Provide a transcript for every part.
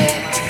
Music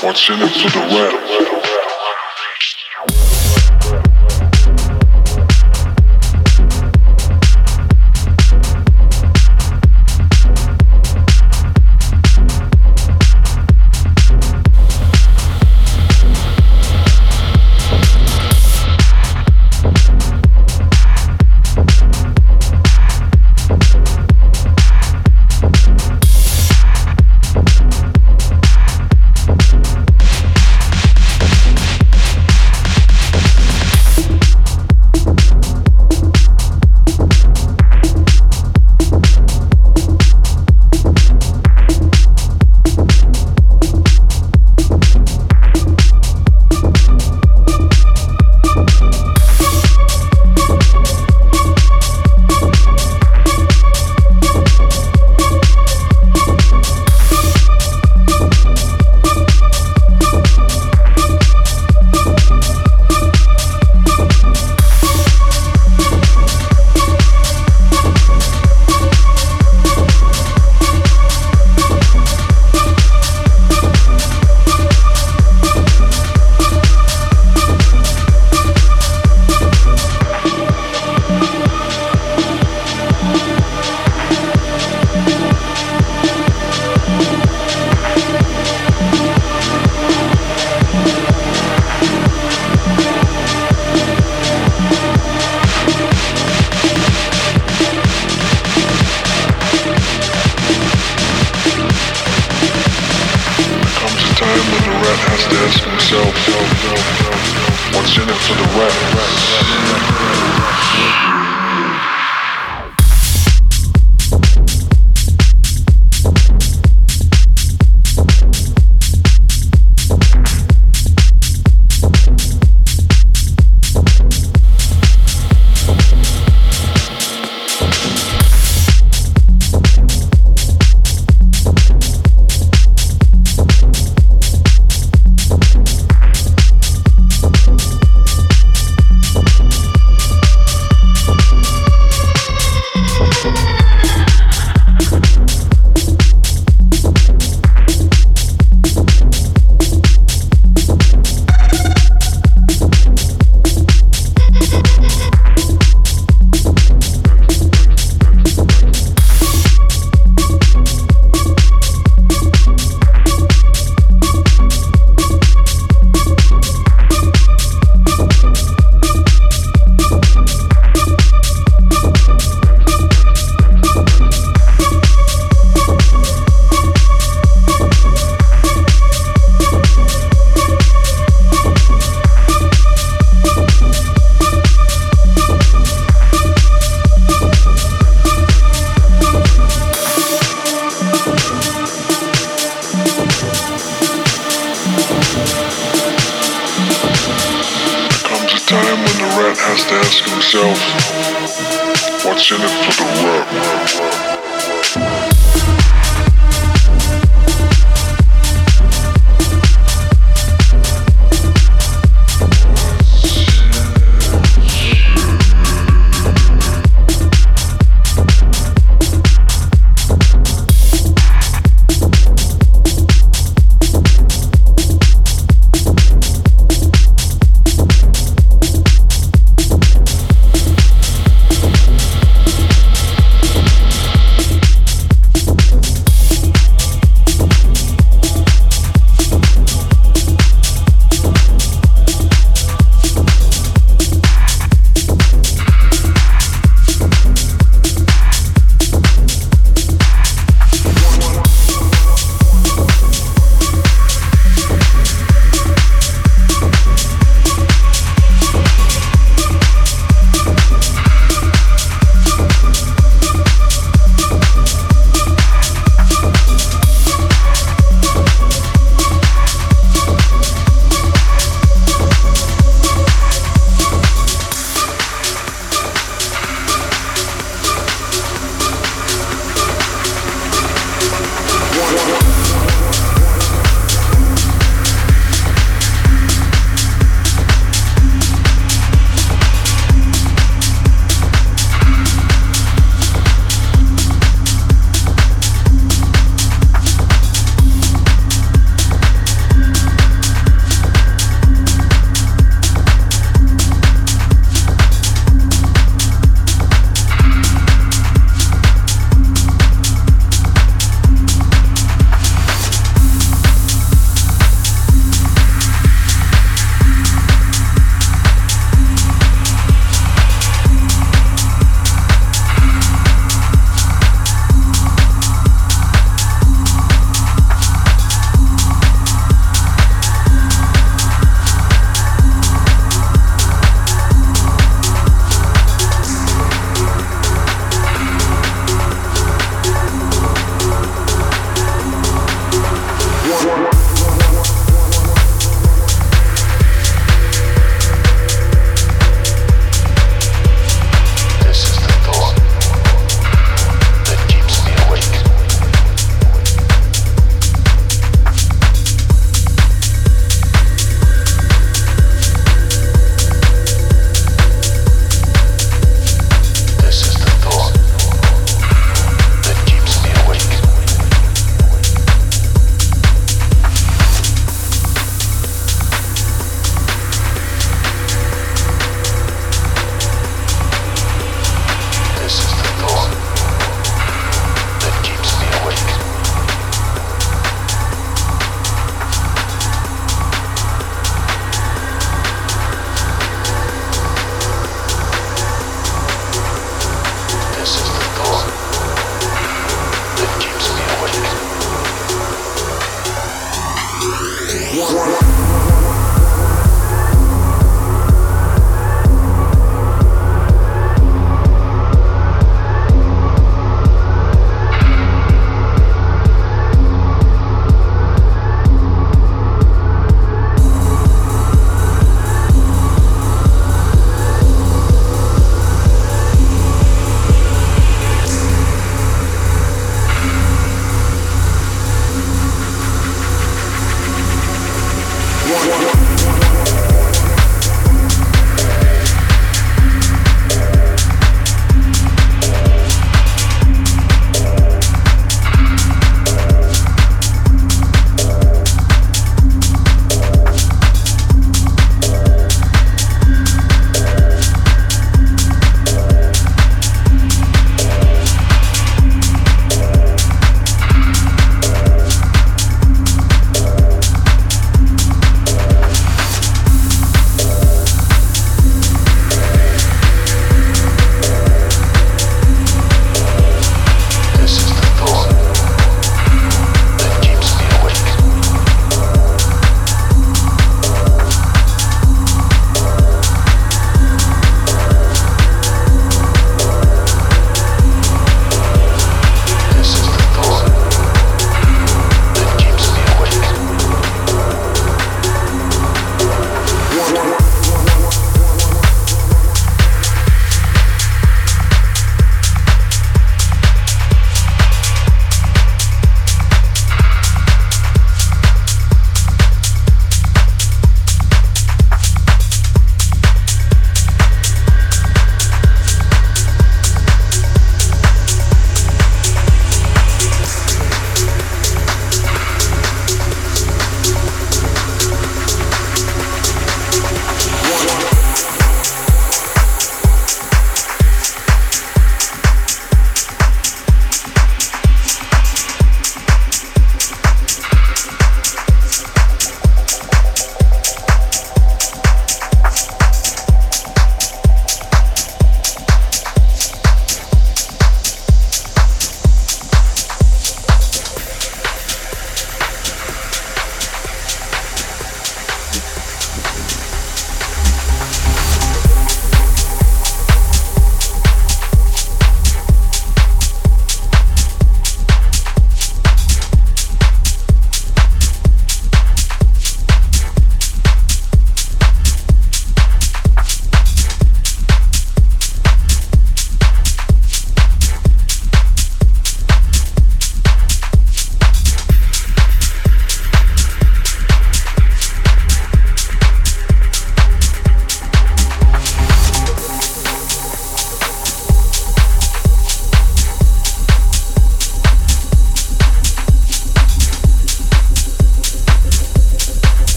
what's in it for the rat.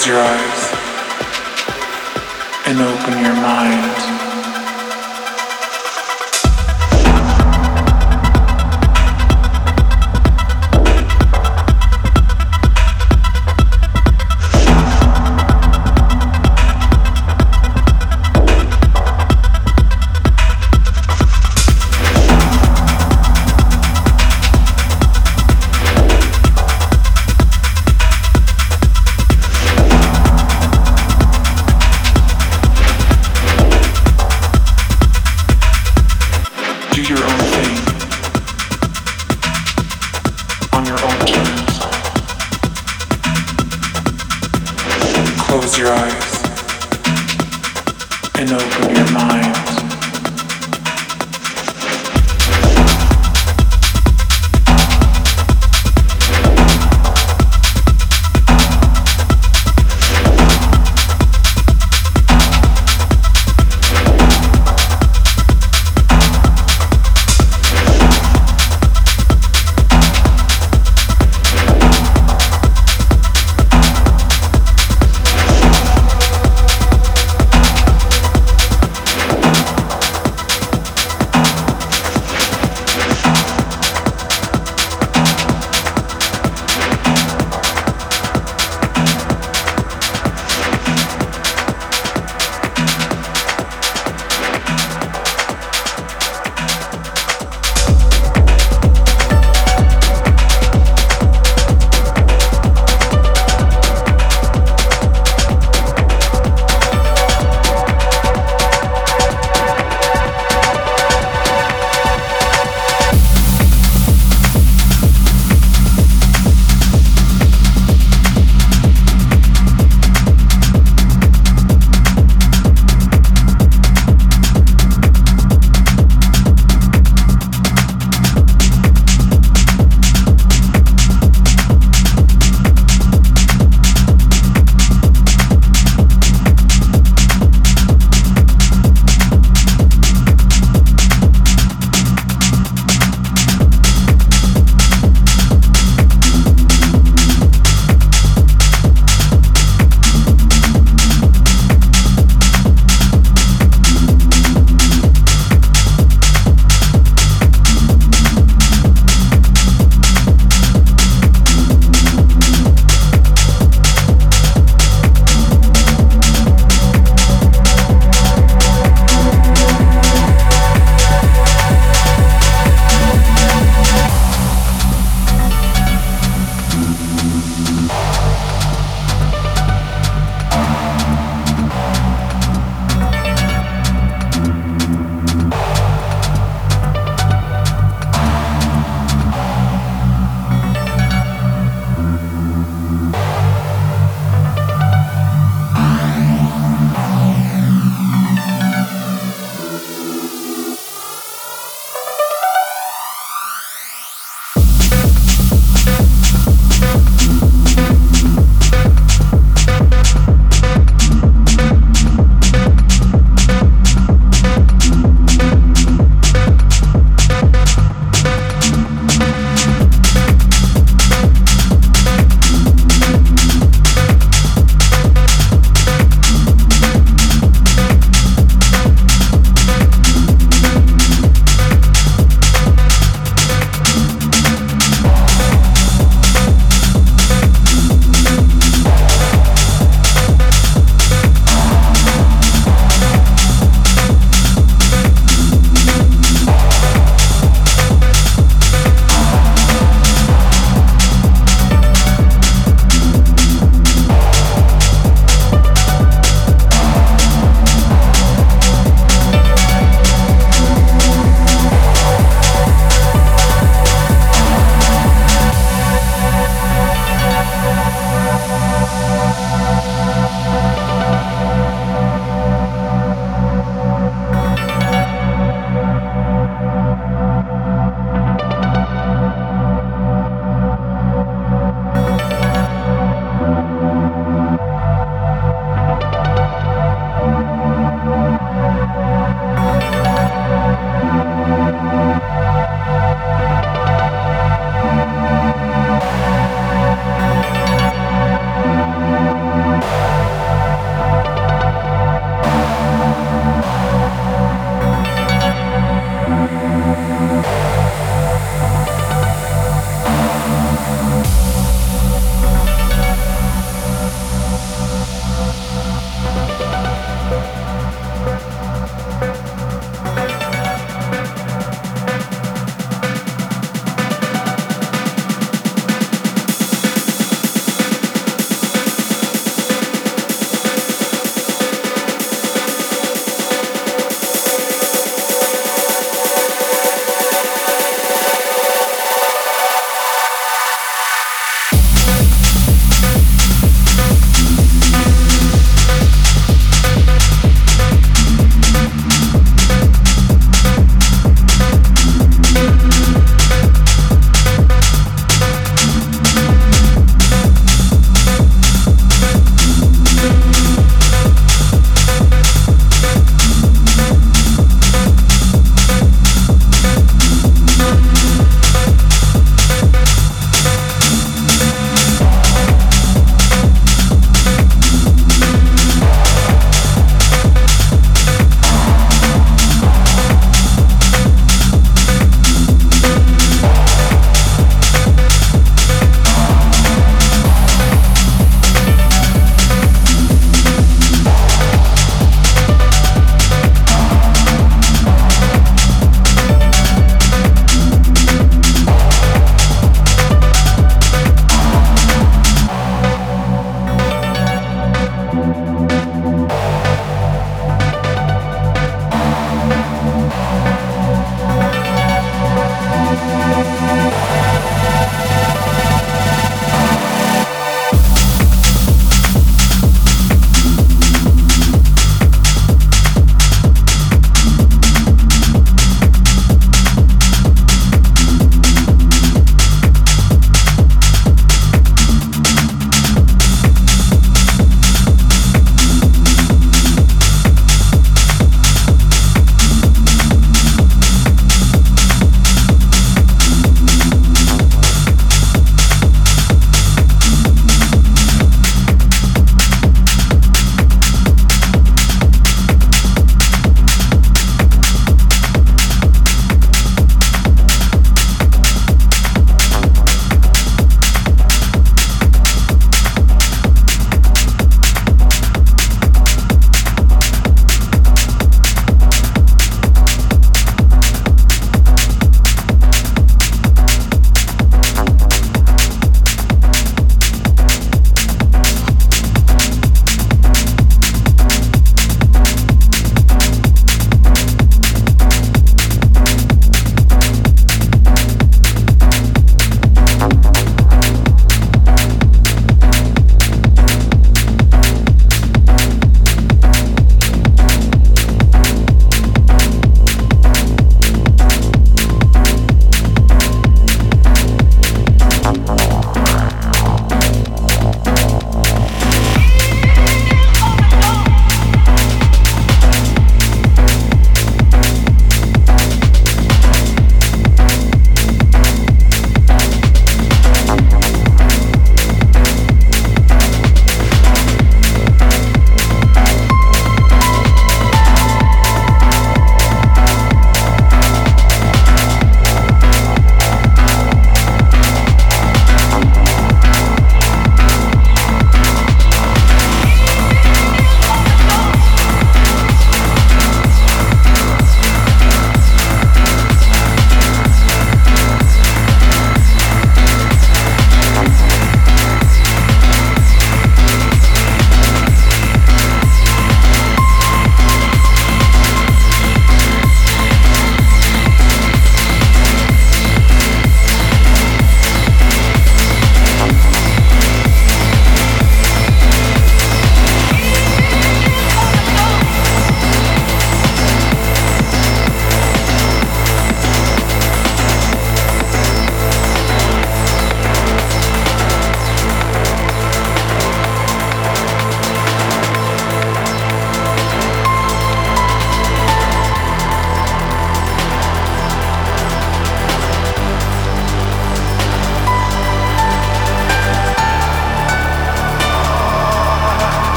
Close your eyes and open your mind.